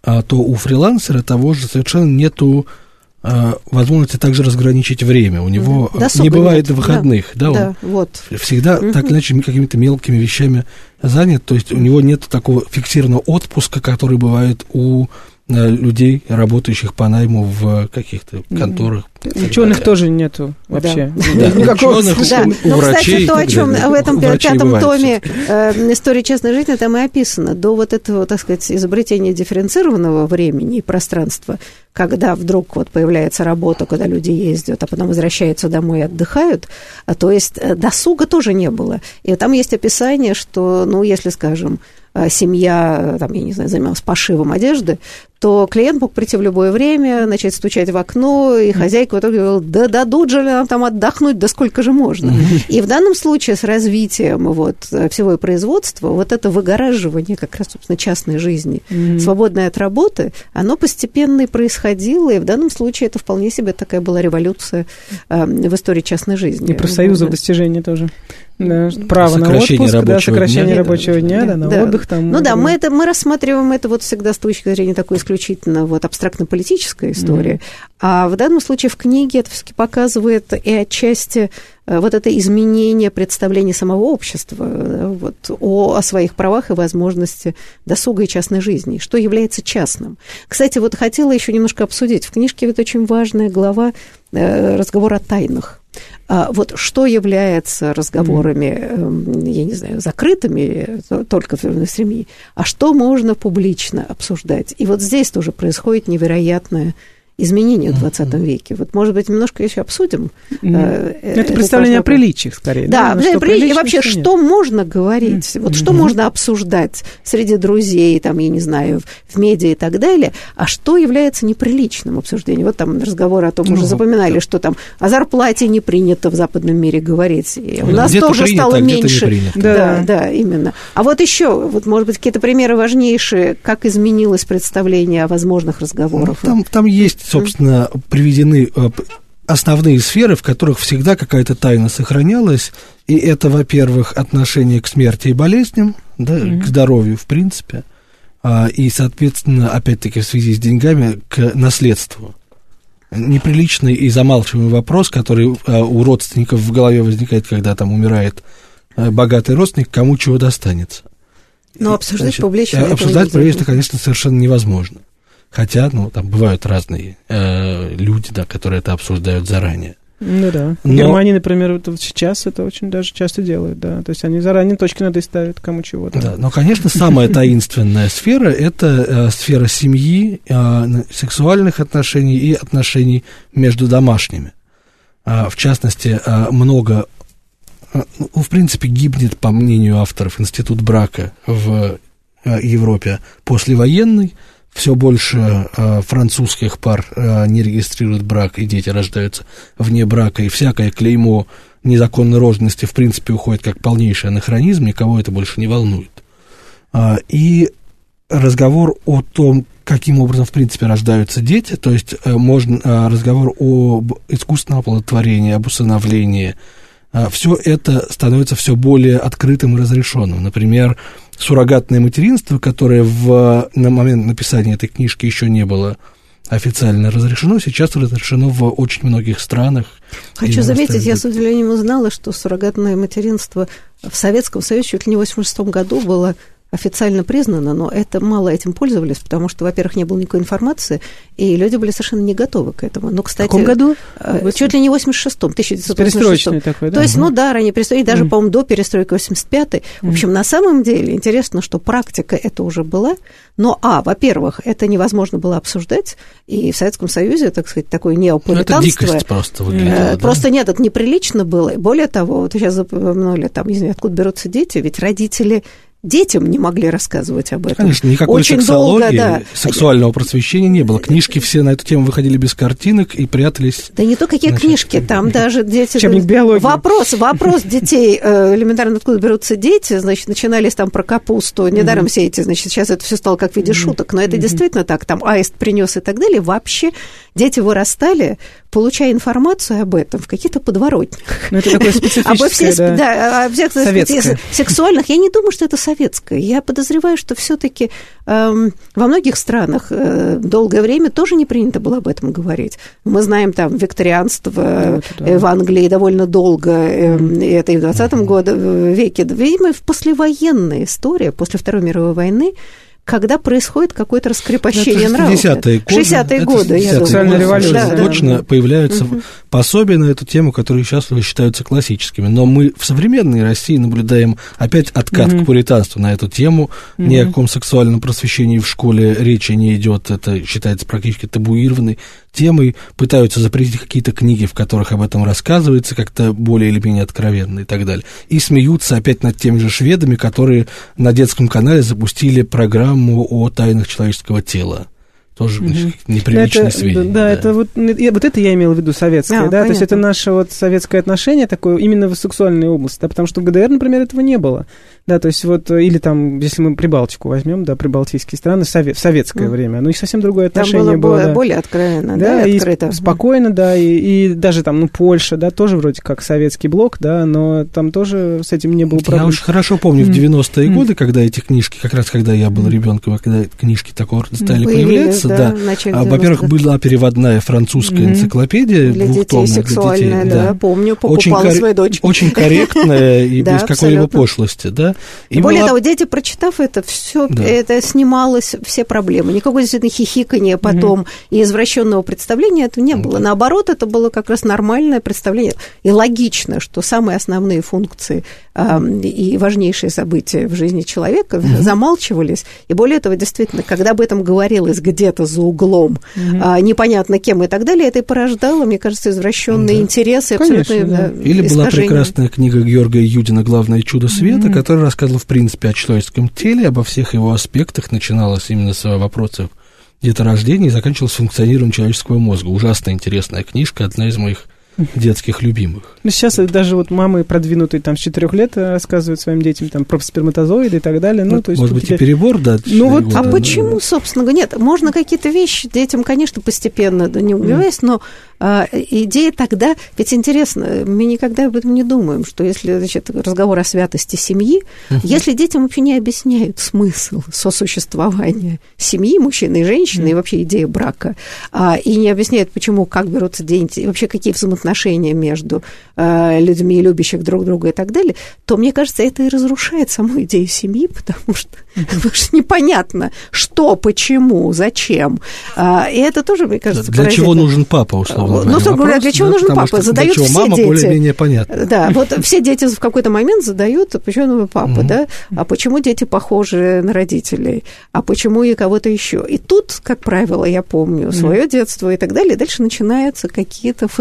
mm-hmm. то у фрилансера того же совершенно нету а, возможности также разграничить время. У него Досуга не бывает нет. выходных, да, да, он вот. всегда угу. так иначе какими-то мелкими вещами занят, то есть у него нет такого фиксированного отпуска, который бывает у Э, людей, работающих по найму в каких-то конторах. Ученых тоже нету вообще. Да. Никакого ученых, да. у ну, врачей. кстати, то, о чем в этом пятом томе э, истории частной жизни там и описано. До вот этого, так сказать, изобретения дифференцированного времени и пространства, когда вдруг вот появляется работа, куда люди ездят, а потом возвращаются домой и отдыхают, а, то есть э, досуга тоже не было. И там есть описание, что, ну, если, скажем, семья, там, я не знаю, занималась пошивом одежды, то клиент мог прийти в любое время, начать стучать в окно, и хозяйка в итоге говорила, да дадут же ли нам там отдохнуть, да сколько же можно. И в данном случае с развитием вот, всего производства, вот это выгораживание как раз, собственно, частной жизни, свободное от работы, оно постепенно и происходило, и в данном случае это вполне себе такая была революция э, в истории частной жизни. И профсоюзов достижения тоже. Да, право на отпуск, да, сокращение дня, рабочего дня, да, да, на да. отдых там. Ну да, мы, это, мы рассматриваем это вот всегда с точки зрения такой исключительно вот абстрактно-политической истории. Mm. А в данном случае в книге это все-таки показывает и отчасти э, вот это изменение представления самого общества вот, о, о своих правах и возможности досуга и частной жизни, что является частным. Кстати, вот хотела еще немножко обсудить. В книжке ведь очень важная глава э, разговор о тайнах. А вот что является разговорами, mm. я не знаю, закрытыми только в семье, а что можно публично обсуждать? И вот здесь тоже происходит невероятное изменения в 20 веке. Вот, может быть, немножко еще обсудим. Mm. Это представление о приличиях, скорее. Да, да приличие, и вообще, что, можно говорить, вот что можно обсуждать среди друзей, там, я не знаю, в медиа и так далее, а что является неприличным обсуждением. Вот там разговор о том, ну, уже запоминали, да. что там о зарплате не принято в западном мире говорить. И у нас тоже стало а меньше. Да. да, именно. А вот еще, вот, может быть, какие-то примеры важнейшие, как изменилось представление о возможных разговорах. Ну, там, там есть собственно, приведены э, основные сферы, в которых всегда какая-то тайна сохранялась. И это, во-первых, отношение к смерти и болезням, да, mm-hmm. к здоровью, в принципе. А, и, соответственно, опять-таки, в связи с деньгами, к наследству. Неприличный и замалчиваемый вопрос, который а, у родственников в голове возникает, когда там умирает а, богатый родственник, кому чего достанется. Но обсуждать Значит, публично... Обсуждать публично, конечно, совершенно невозможно. Хотя, ну, там бывают разные э, люди, да, которые это обсуждают заранее. Ну да. В Но... Германии, например, вот сейчас это очень даже часто делают, да. То есть они заранее точки над и ставят, кому чего. -то. Да, но, конечно, самая таинственная сфера – это э, сфера семьи, э, сексуальных отношений и отношений между домашними. Э, в частности, э, много, э, ну, в принципе, гибнет, по мнению авторов, институт брака в э, Европе послевоенный – все больше э, французских пар э, не регистрируют брак, и дети рождаются вне брака, и всякое клеймо незаконной рожденности, в принципе, уходит как полнейший анахронизм, никого это больше не волнует. А, и разговор о том, каким образом, в принципе, рождаются дети, то есть э, можно, э, разговор об искусственном оплодотворении, об усыновлении, э, все это становится все более открытым и разрешенным. Например, суррогатное материнство, которое в, на момент написания этой книжки еще не было официально разрешено, сейчас разрешено в очень многих странах. Хочу заметить, я с удивлением узнала, что суррогатное материнство в Советском Союзе чуть ли не в 86 году было официально признано, но это мало этим пользовались, потому что, во-первых, не было никакой информации, и люди были совершенно не готовы к этому. Ну, кстати, в каком году? Э, чуть ли не в 86-м, 1986 такой, да? То есть, ну да, ранее перестройки, даже, mm. по-моему, до перестройки 85-й. В общем, mm. на самом деле интересно, что практика это уже была, но, а, во-первых, это невозможно было обсуждать, и в Советском Союзе, так сказать, такое неопуританство... Ну, это дикость просто э, Просто нет, это неприлично было. Более того, вот сейчас запомнили, там, не знаю, откуда берутся дети, ведь родители детям не могли рассказывать об этом. Конечно, никакой Очень сексологии, долго, да. сексуального просвещения не было. Книжки все на эту тему выходили без картинок и прятались. Да не то какие значит, книжки, там даже дети... Учебник биологии. Вопрос, вопрос детей, э, элементарно откуда берутся дети, значит, начинались там про капусту, недаром все эти, значит, сейчас это все стало как в виде шуток, но это действительно так, там аист принес и так далее. Вообще дети вырастали, получая информацию об этом в каких-то подворотнях. Ну, это такое специфическое, да. Да, о всех сексуальных. Я не думаю, что это советское. Я подозреваю, что все-таки эм, во многих странах э, долгое время тоже не принято было об этом говорить. Мы знаем там викторианство да, да. в Англии довольно долго, э, это и в 20 mm-hmm. году, веке. Видимо, в послевоенная история, после Второй мировой войны, когда происходит какое-то раскрепощение ну, нравов. 60-е годы. 60-е годы, я думаю. Социальная революция. Да, точно да. появляются угу. пособия на эту тему, которые сейчас считаются классическими. Но мы в современной России наблюдаем опять откат угу. к пуританству на эту тему. Угу. Ни о каком сексуальном просвещении в школе речи не идет. Это считается практически табуированной темой. Пытаются запретить какие-то книги, в которых об этом рассказывается, как-то более или менее откровенно и так далее. И смеются опять над теми же шведами, которые на детском канале запустили программу о тайнах человеческого тела тоже угу. неприличные это, сведения. Да, да, это вот, вот это я имел в виду советское, а, да, понятно. то есть это наше вот советское отношение такое именно в сексуальной области, да, потому что в ГДР, например, этого не было, да, то есть вот, или там, если мы Прибалтику возьмем, да, прибалтийские страны, совет, в советское mm. время, ну и совсем другое отношение там было. было да. более откровенно, да, да и открыто. спокойно, да, и, и даже там, ну, Польша, да, тоже вроде как советский блок, да, но там тоже с этим не было проблем. Я очень хорошо помню mm. в 90-е mm. годы, когда эти книжки, как раз когда я был ребенком, когда книжки такого стали появляться, да, да во-первых, была переводная французская mm-hmm. энциклопедия для детей сексуальная, для детей, да, помню, покупала очень кор... своей дочке. Очень корректная и без какой-либо пошлости, да. И более того, дети, прочитав это, все это снималось, все проблемы. Никакого действительно хихикания потом и извращенного представления этого не было. Наоборот, это было как раз нормальное представление и логично, что самые основные функции и важнейшие события в жизни человека замалчивались. И более того, действительно, когда об этом говорилось где-то за углом, угу. а, непонятно кем и так далее, это и порождало, мне кажется, извращенные да. интересы. Конечно, да. Да, Или была прекрасная книга Георгия Юдина «Главное чудо света», угу. которая рассказывала, в принципе, о человеческом теле, обо всех его аспектах, начиналась именно с вопросов деторождения и заканчивалась функционированием человеческого мозга. Ужасно интересная книжка, одна из моих детских любимых. Ну, сейчас даже вот мамы продвинутые там с четырех лет э, рассказывают своим детям там про сперматозоиды и так далее. Ну, вот, то есть, может быть, тебя... и перебор, да? Ну, вот, года, а да, почему, да. собственно, нет, можно какие-то вещи детям, конечно, постепенно, да, не убиваясь, mm. но а, идея тогда, ведь интересно, мы никогда об этом не думаем, что если, значит, разговор о святости семьи, uh-huh. если детям вообще не объясняют смысл сосуществования семьи, мужчины и женщины, uh-huh. и вообще идея брака, а, и не объясняют, почему, как берутся деньги, и вообще какие взаимоотношения между а, людьми, любящих друг друга и так далее, то, мне кажется, это и разрушает саму идею семьи, потому что, потому что непонятно, что, почему, зачем. А, и это тоже, мне кажется, Для чего нужен папа, условно? Ну, собственно говоря, для чего да, нужен папа? Задают для чего все мама дети. более-менее понятно. Да, вот все дети в какой-то момент задают, почему нужен папа, угу. да? А почему дети похожи на родителей? А почему и кого-то еще? И тут, как правило, я помню свое детство и так далее, дальше начинаются какие-то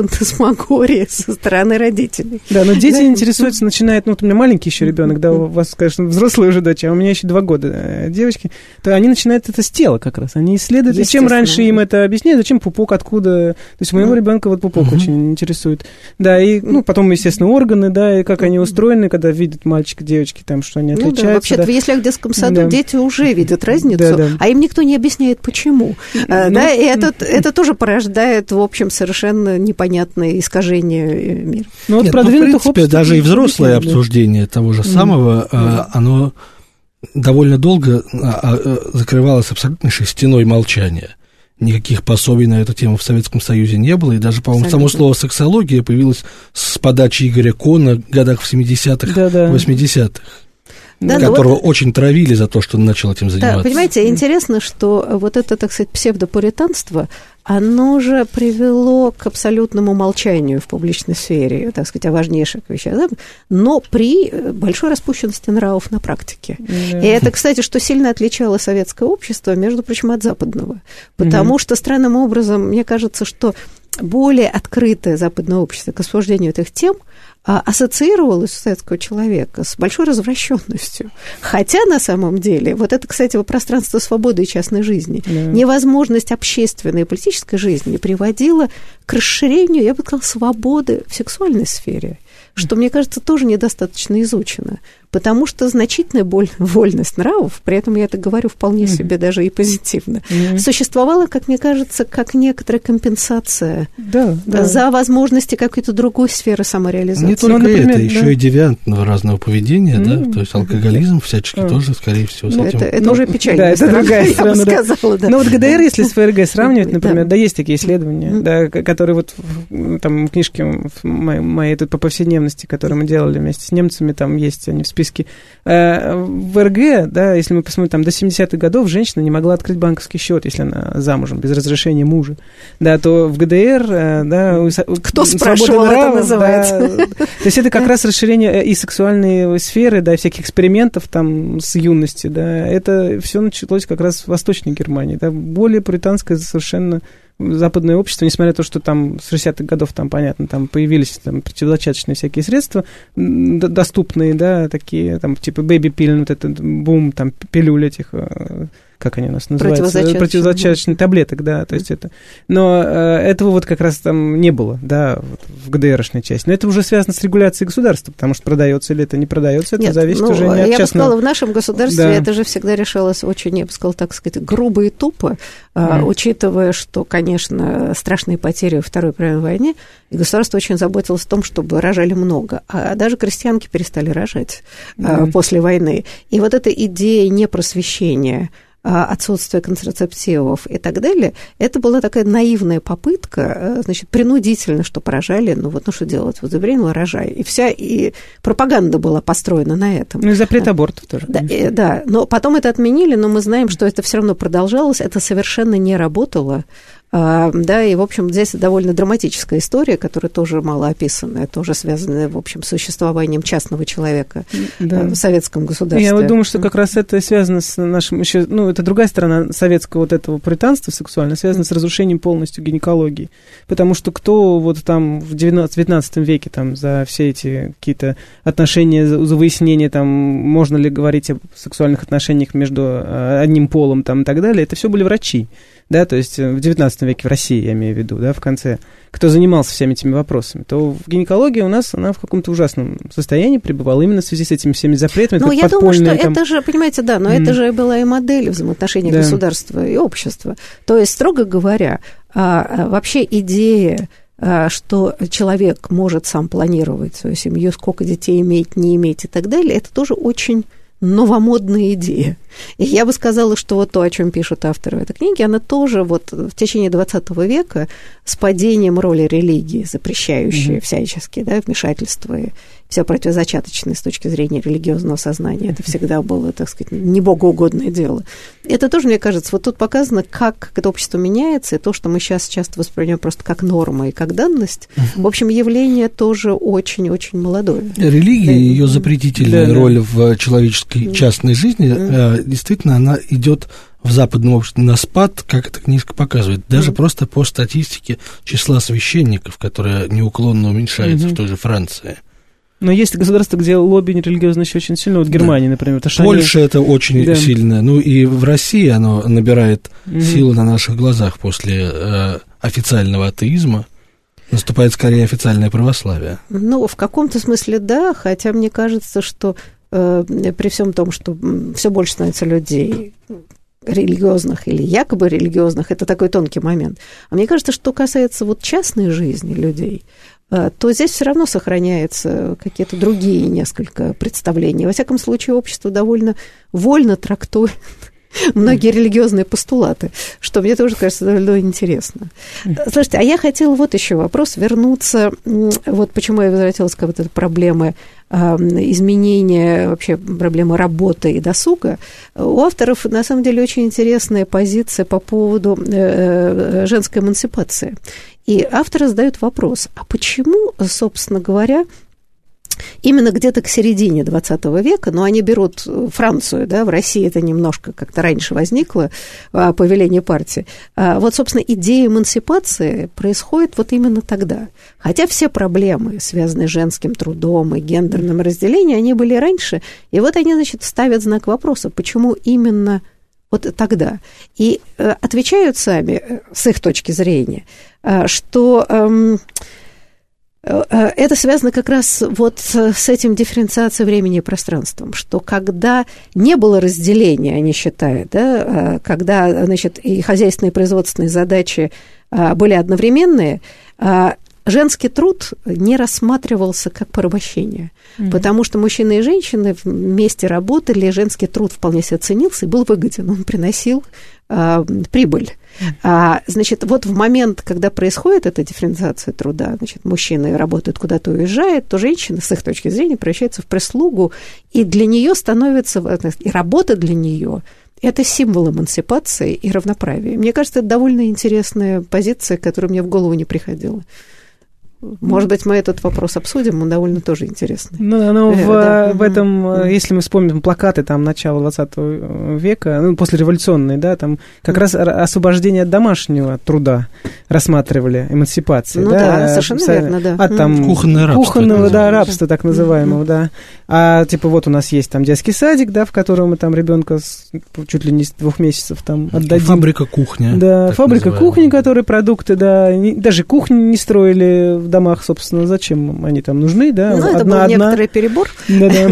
фантасмагории со стороны родителей. Да, но дети интересуются, начинают, ну, вот у меня маленький еще ребенок, да, у вас, конечно, взрослая уже дочь, а у меня еще два года э, девочки, то они начинают это с тела как раз, они исследуют, и чем раньше им это объясняют, зачем пупок, откуда, то есть у моего ребенка вот пупок очень интересует. Да, и, ну, потом, естественно, органы, да, и как они устроены, когда видят мальчика, девочки, там, что они отличаются. Ну, да, вообще-то, да. если в детском саду да. дети уже видят разницу, да, да. а им никто не объясняет, почему. Ну, да, и это, это тоже порождает, в общем, совершенно непонятное искажение э, мира. Ну, вот Нет, ну, в принципе, даже и взрослое обсуждение того же самого, mm. оно довольно долго а, а, закрывалось абсолютно стеной молчания никаких пособий на эту тему в Советском Союзе не было, и даже, по-моему, само слово «сексология» появилось с подачи Игоря Кона в годах в 70-х, да, да. 80-х. Да, которого вот, очень травили за то, что он начал этим заниматься. Да, понимаете, интересно, что вот это, так сказать, псевдопуританство, оно же привело к абсолютному молчанию в публичной сфере, так сказать, о важнейших вещах, да? но при большой распущенности нравов на практике. Да. И это, кстати, что сильно отличало советское общество, между прочим, от западного. Потому угу. что странным образом, мне кажется, что более открытое западное общество к обсуждению этих тем – а, ассоциировалась у советского человека с большой развращенностью. Хотя на самом деле, вот это, кстати, пространство свободы и частной жизни, да. невозможность общественной и политической жизни приводила к расширению, я бы сказала, свободы в сексуальной сфере, что, мне кажется, тоже недостаточно изучено потому что значительная боль, вольность нравов, при этом я это говорю вполне себе даже и позитивно, существовала, как мне кажется, как некоторая компенсация да, да. за возможности какой-то другой сферы самореализации. Не только ну, например, это, еще да. и девиантного разного поведения, mm да, то есть алкоголизм всячески mm тоже, скорее всего, с ну, этим. Это, это уже печально. Да, это другая сторона. Сказала, да. Но вот ГДР, если с ФРГ сравнивать, например, да, есть такие исследования, да, которые вот там в книжке моей, моей тут по повседневности, которые мы делали вместе с немцами, там есть они в списке списке. Э, в РГ, да, если мы посмотрим, там до 70-х годов женщина не могла открыть банковский счет, если она замужем, без разрешения мужа. Да, то в ГДР, э, да, кто спрашивал, нравов, это называется. Да, то есть это как раз расширение и сексуальной сферы, да, всяких экспериментов там с юности, да, это все началось как раз в Восточной Германии, да, более британское совершенно западное общество, несмотря на то, что там с 60-х годов, там, понятно, там появились там, противозачаточные всякие средства доступные, да, такие, там, типа бэби-пиль, вот этот бум, там, пилюль этих э, как они у нас называются? Противозачаточных. Противозачаточных таблеток, да, то есть это... Но э, этого вот как раз там не было, да, вот в ГДРшной части. Но это уже связано с регуляцией государства, потому что продается или это не продается, это Нет, зависит ну, уже не от я частного... бы сказала, в нашем государстве да. это же всегда решалось очень, я бы сказала, так сказать, грубо и тупо, mm. учитывая, что, конечно, страшные потери во Второй мировой войне, и государство очень заботилось о том, чтобы рожали много, а даже крестьянки перестали рожать mm. после войны. И вот эта идея непросвещения, а, отсутствие контрацептивов и так далее, это была такая наивная попытка, э, значит, принудительно, что поражали, ну вот, ну что делать, вот забеременела, рожай. И вся и пропаганда была построена на этом. Ну и запрет абортов тоже. Да, и, да, но потом это отменили, но мы знаем, что это все равно продолжалось, это совершенно не работало. А, да, и, в общем, здесь довольно драматическая история, которая тоже мало описанная, тоже связанная, в общем, с существованием частного человека да. в советском государстве. Я вот думаю, что как раз это связано с нашим еще, ну, это другая сторона советского вот этого пуританства сексуального, связано с разрушением полностью гинекологии. Потому что кто вот там в 19 веке там за все эти какие-то отношения, за выяснение там, можно ли говорить о сексуальных отношениях между э, одним полом там и так далее, это все были врачи да, то есть э, в XIX веке в России, я имею в виду, да, в конце, кто занимался всеми этими вопросами, то в гинекологии у нас она в каком-то ужасном состоянии пребывала именно в связи с этими всеми запретами. Ну, я думаю, что там... это же, понимаете, да, но mm. это же была и модель взаимоотношений да. государства и общества. То есть, строго говоря, а, а, вообще идея а, что человек может сам планировать свою семью, сколько детей иметь, не иметь и так далее, это тоже очень новомодная идея. И я бы сказала, что вот то, о чем пишут авторы этой книги, она тоже вот в течение 20 века с падением роли религии, запрещающей mm-hmm. всячески да, вмешательство и вся противозачаточность с точки зрения религиозного сознания, это всегда было, так сказать, не богоугодное дело. Это тоже, мне кажется, вот тут показано, как это общество меняется, и то, что мы сейчас часто воспринимаем просто как норма и как данность, в общем, явление тоже очень-очень молодое. Религия, ее запретительная да, роль да. в человеческой частной жизни, mm действительно, она идет в западном обществе на спад, как эта книжка показывает, даже mm просто по статистике числа священников, которое неуклонно уменьшается mm в той же Франции. Но есть государства, где лобби религиозно еще очень сильно. Вот Германия, да. например. Это Польша они... это очень да. сильно. Ну и в России оно набирает угу. силу на наших глазах после э, официального атеизма. Наступает скорее официальное православие. Ну, в каком-то смысле да, хотя мне кажется, что э, при всем том, что все больше становится людей религиозных или якобы религиозных, это такой тонкий момент. А мне кажется, что касается вот частной жизни людей, то здесь все равно сохраняются какие-то другие несколько представлений. Во всяком случае, общество довольно вольно трактует многие религиозные постулаты, что мне тоже кажется довольно интересно. Слушайте, а я хотела вот еще вопрос вернуться, вот почему я возвратилась к вот этой проблеме изменения вообще проблемы работы и досуга, у авторов на самом деле очень интересная позиция по поводу женской эмансипации. И авторы задают вопрос, а почему, собственно говоря, именно где-то к середине 20 века, но они берут Францию, да, в России это немножко как-то раньше возникло, а, повеление партии. А, вот, собственно, идея эмансипации происходит вот именно тогда. Хотя все проблемы, связанные с женским трудом и гендерным разделением, они были раньше, и вот они, значит, ставят знак вопроса, почему именно вот тогда. И э, отвечают сами, э, с их точки зрения, э, что эм, это связано как раз вот с этим дифференциацией времени и пространством, что когда не было разделения, они считают, да, когда, значит, и хозяйственные и производственные задачи были одновременные, женский труд не рассматривался как порабощение, mm-hmm. потому что мужчины и женщины вместе работали, женский труд вполне себе ценился и был выгоден, он приносил э, прибыль. А, значит, вот в момент, когда происходит эта дифференциация труда, значит, мужчины работают куда-то уезжают, то женщина, с их точки зрения, превращается в прислугу, и для нее становится, и работа для нее это символ эмансипации и равноправия. Мне кажется, это довольно интересная позиция, которая мне в голову не приходила. Может быть, мы этот вопрос обсудим, он довольно тоже интересный. Ну, ну в, да. в этом, mm если мы вспомним плакаты там начала 20 века, ну, после революционной, да, там как mm раз освобождение от домашнего труда рассматривали, эмансипации. Ну да, да совершенно верно, да. А там кухонное рабство. Кухонного, да, рабства так называемого, mm да. А типа вот у нас есть там детский садик, да, в котором мы там ребенка чуть ли не с двух месяцев там отдадим. Фабрика кухня. Да, фабрика кухни, которые продукты, да, не, даже кухни не строили в домах, собственно, зачем они там нужны, да? Ну, одна, это был одна, некоторый перебор. Да, да.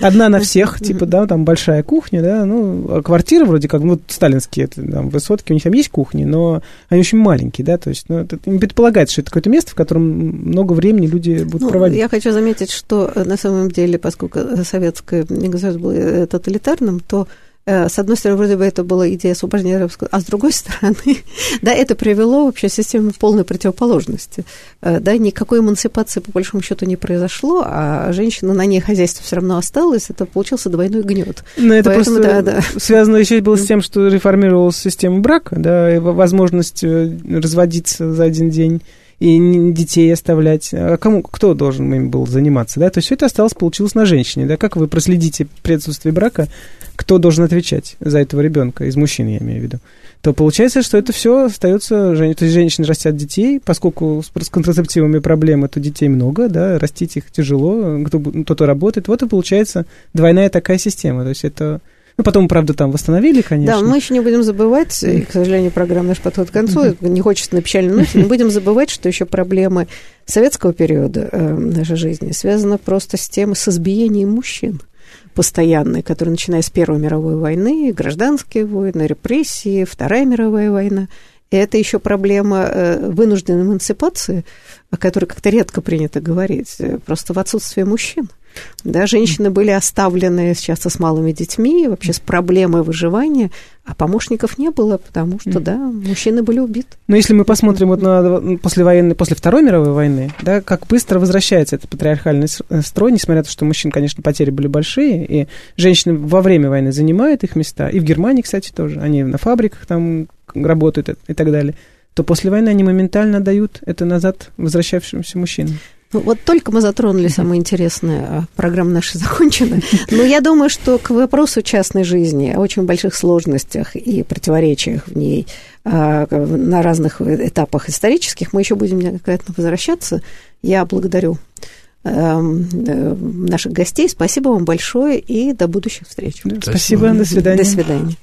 Одна на всех, типа, да, там большая кухня, да, ну, а квартиры вроде как, ну, сталинские там, высотки, у них там есть кухни, но они очень маленькие, да, то есть, ну, это не предполагается, что это какое-то место, в котором много времени люди будут ну, проводить. Я хочу заметить, что э, на самом деле поскольку советское государство было э, тоталитарным, то э, с одной стороны, вроде бы это была идея освобождения арабского, а с другой стороны, да, это привело вообще к системе полной противоположности. Э, да, никакой эмансипации, по большому счету, не произошло, а женщина на ней хозяйство все равно осталось, это получился двойной гнет. Но это Поэтому, просто да, да. связано еще было с тем, что реформировалась система брака, да, и возможность разводиться за один день и детей оставлять. А кому, кто должен им был заниматься, да? То есть все это осталось, получилось на женщине, да? Как вы проследите при отсутствии брака, кто должен отвечать за этого ребенка, из мужчин, я имею в виду? то получается, что это все остается, то есть женщины растят детей, поскольку с контрацептивами проблемы, то детей много, да, растить их тяжело, кто-то работает, вот и получается двойная такая система, то есть это ну, потом, правда, там восстановили, конечно. Да, мы еще не будем забывать, и, к сожалению, программа наш подход к концу, mm-hmm. не хочется на печальной ноте, не будем забывать, что еще проблемы советского периода э, нашей жизни связаны просто с тем, с избиением мужчин постоянные, которые, начиная с Первой мировой войны, гражданские войны, репрессии, Вторая мировая война, и это еще проблема э, вынужденной эмансипации, о которой как-то редко принято говорить, э, просто в отсутствии мужчин. Да, женщины были оставлены часто с малыми детьми, вообще с проблемой выживания, а помощников не было, потому что, да, мужчины были убиты. Но если мы посмотрим вот на послевоенной, после Второй мировой войны, да, как быстро возвращается этот патриархальный э, строй, несмотря на то, что мужчин, конечно, потери были большие, и женщины во время войны занимают их места, и в Германии, кстати, тоже, они на фабриках там работают и так далее, то после войны они моментально дают это назад возвращавшимся мужчинам. Ну, вот только мы затронули самое интересное, а программа наша закончена. Но я думаю, что к вопросу частной жизни, о очень больших сложностях и противоречиях в ней а, на разных этапах исторических мы еще будем неоднократно возвращаться. Я благодарю эм, э, наших гостей. Спасибо вам большое и до будущих встреч. Спасибо, до свидания. До свидания.